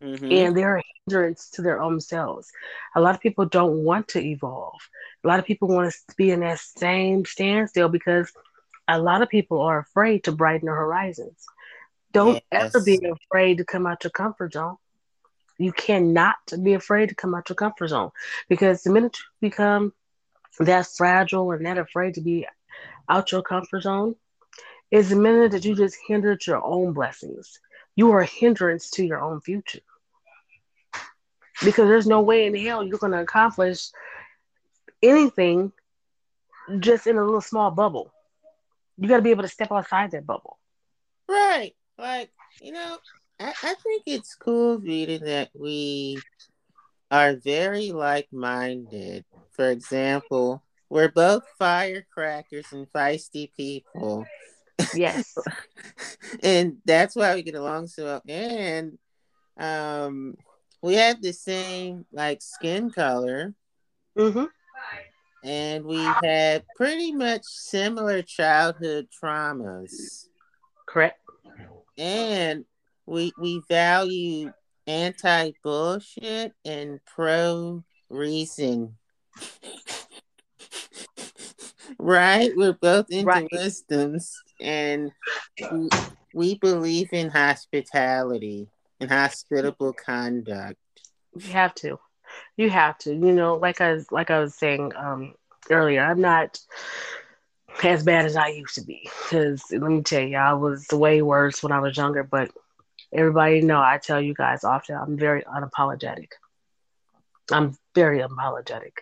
Mm-hmm. and they're a hindrance to their own selves. A lot of people don't want to evolve. A lot of people want to be in that same standstill because a lot of people are afraid to brighten their horizons. Don't yes. ever be afraid to come out your comfort zone. You cannot be afraid to come out your comfort zone because the minute you become that fragile and that afraid to be out your comfort zone, is the minute that you just hindered your own blessings. You are a hindrance to your own future because there's no way in hell you're going to accomplish anything just in a little small bubble. You got to be able to step outside that bubble. Right. Like, you know, I, I think it's cool, reading that we are very like minded. For example, we're both firecrackers and feisty people. Yes. and that's why we get along so well. And um we have the same like skin color. Mm-hmm. And we had pretty much similar childhood traumas. Correct. And we we value anti bullshit and pro reason. right? We're both into right. wisdoms and we, we believe in hospitality and hospitable conduct. You have to. You have to. You know, like I was, like I was saying um, earlier, I'm not as bad as I used to be. Because let me tell you, I was way worse when I was younger. But everybody know, I tell you guys often, I'm very unapologetic. I'm very unapologetic.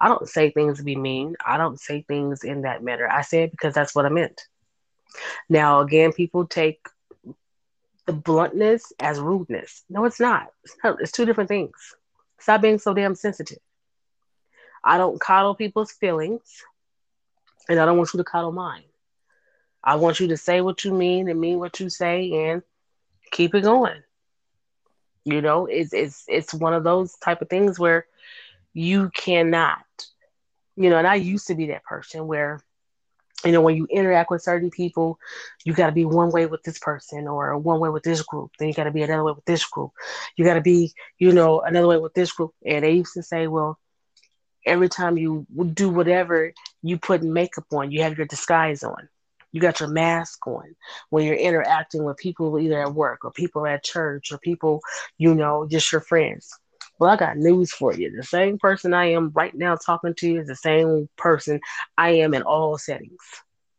I don't say things to be mean. I don't say things in that manner. I say it because that's what I meant. Now, again, people take the bluntness as rudeness. No, it's not. It's, not, it's two different things. Stop being so damn sensitive. I don't coddle people's feelings, and I don't want you to coddle mine. I want you to say what you mean and mean what you say and keep it going. You know, it's it's it's one of those type of things where you cannot, you know, and I used to be that person where you know, when you interact with certain people, you got to be one way with this person or one way with this group. Then you got to be another way with this group. You got to be, you know, another way with this group. And they used to say, well, every time you do whatever, you put makeup on, you have your disguise on. You got your mask on when you're interacting with people either at work or people at church or people, you know, just your friends. Well, I got news for you. The same person I am right now talking to you is the same person I am in all settings.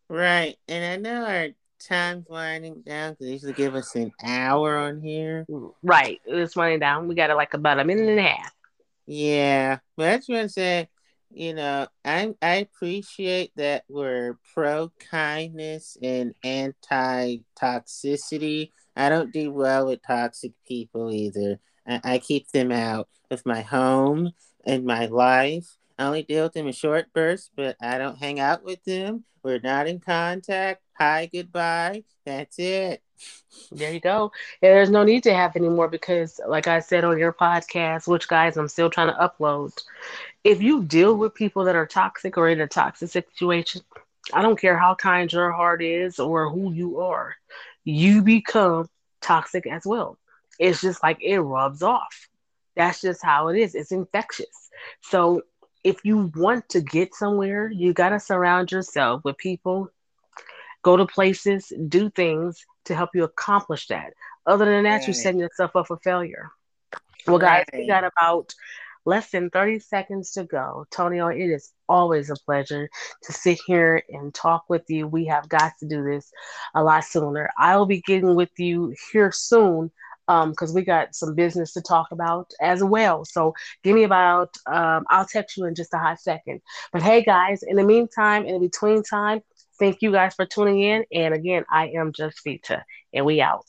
Right. And I know our time's winding down because they usually give us an hour on here. Right. It's winding down. We got it like about a minute and a half. Yeah. But I just want to say, you know, I I appreciate that we're pro kindness and anti toxicity. I don't do well with toxic people either. I, keep them out of my home and my life. I only deal with them in short bursts, but I don't hang out with them. We're not in contact. Hi, goodbye. That's it. There you go. And there's no need to have anymore because, like I said on your podcast, which guys I'm still trying to upload, if you deal with people that are toxic or in a toxic situation, I don't care how kind your heart is or who you are, you become toxic as well. It's just like it rubs off. That's just how it is. It's infectious. So if you want to get somewhere, you got to surround yourself with people, go to places, do things to help you accomplish that. Other than that, right. you're setting yourself up for failure. Well, guys, right. we got about less than 30 seconds to go. Tonio, it is always a pleasure to sit here and talk with you. We have got to do this a lot sooner. I'll be getting with you here soon because um, we got some business to talk about as well. So give me about, um, I'll text you in just a hot second. But hey, guys, in the meantime, in between time, thank you guys for tuning in. And again, I am just Vita, and we out.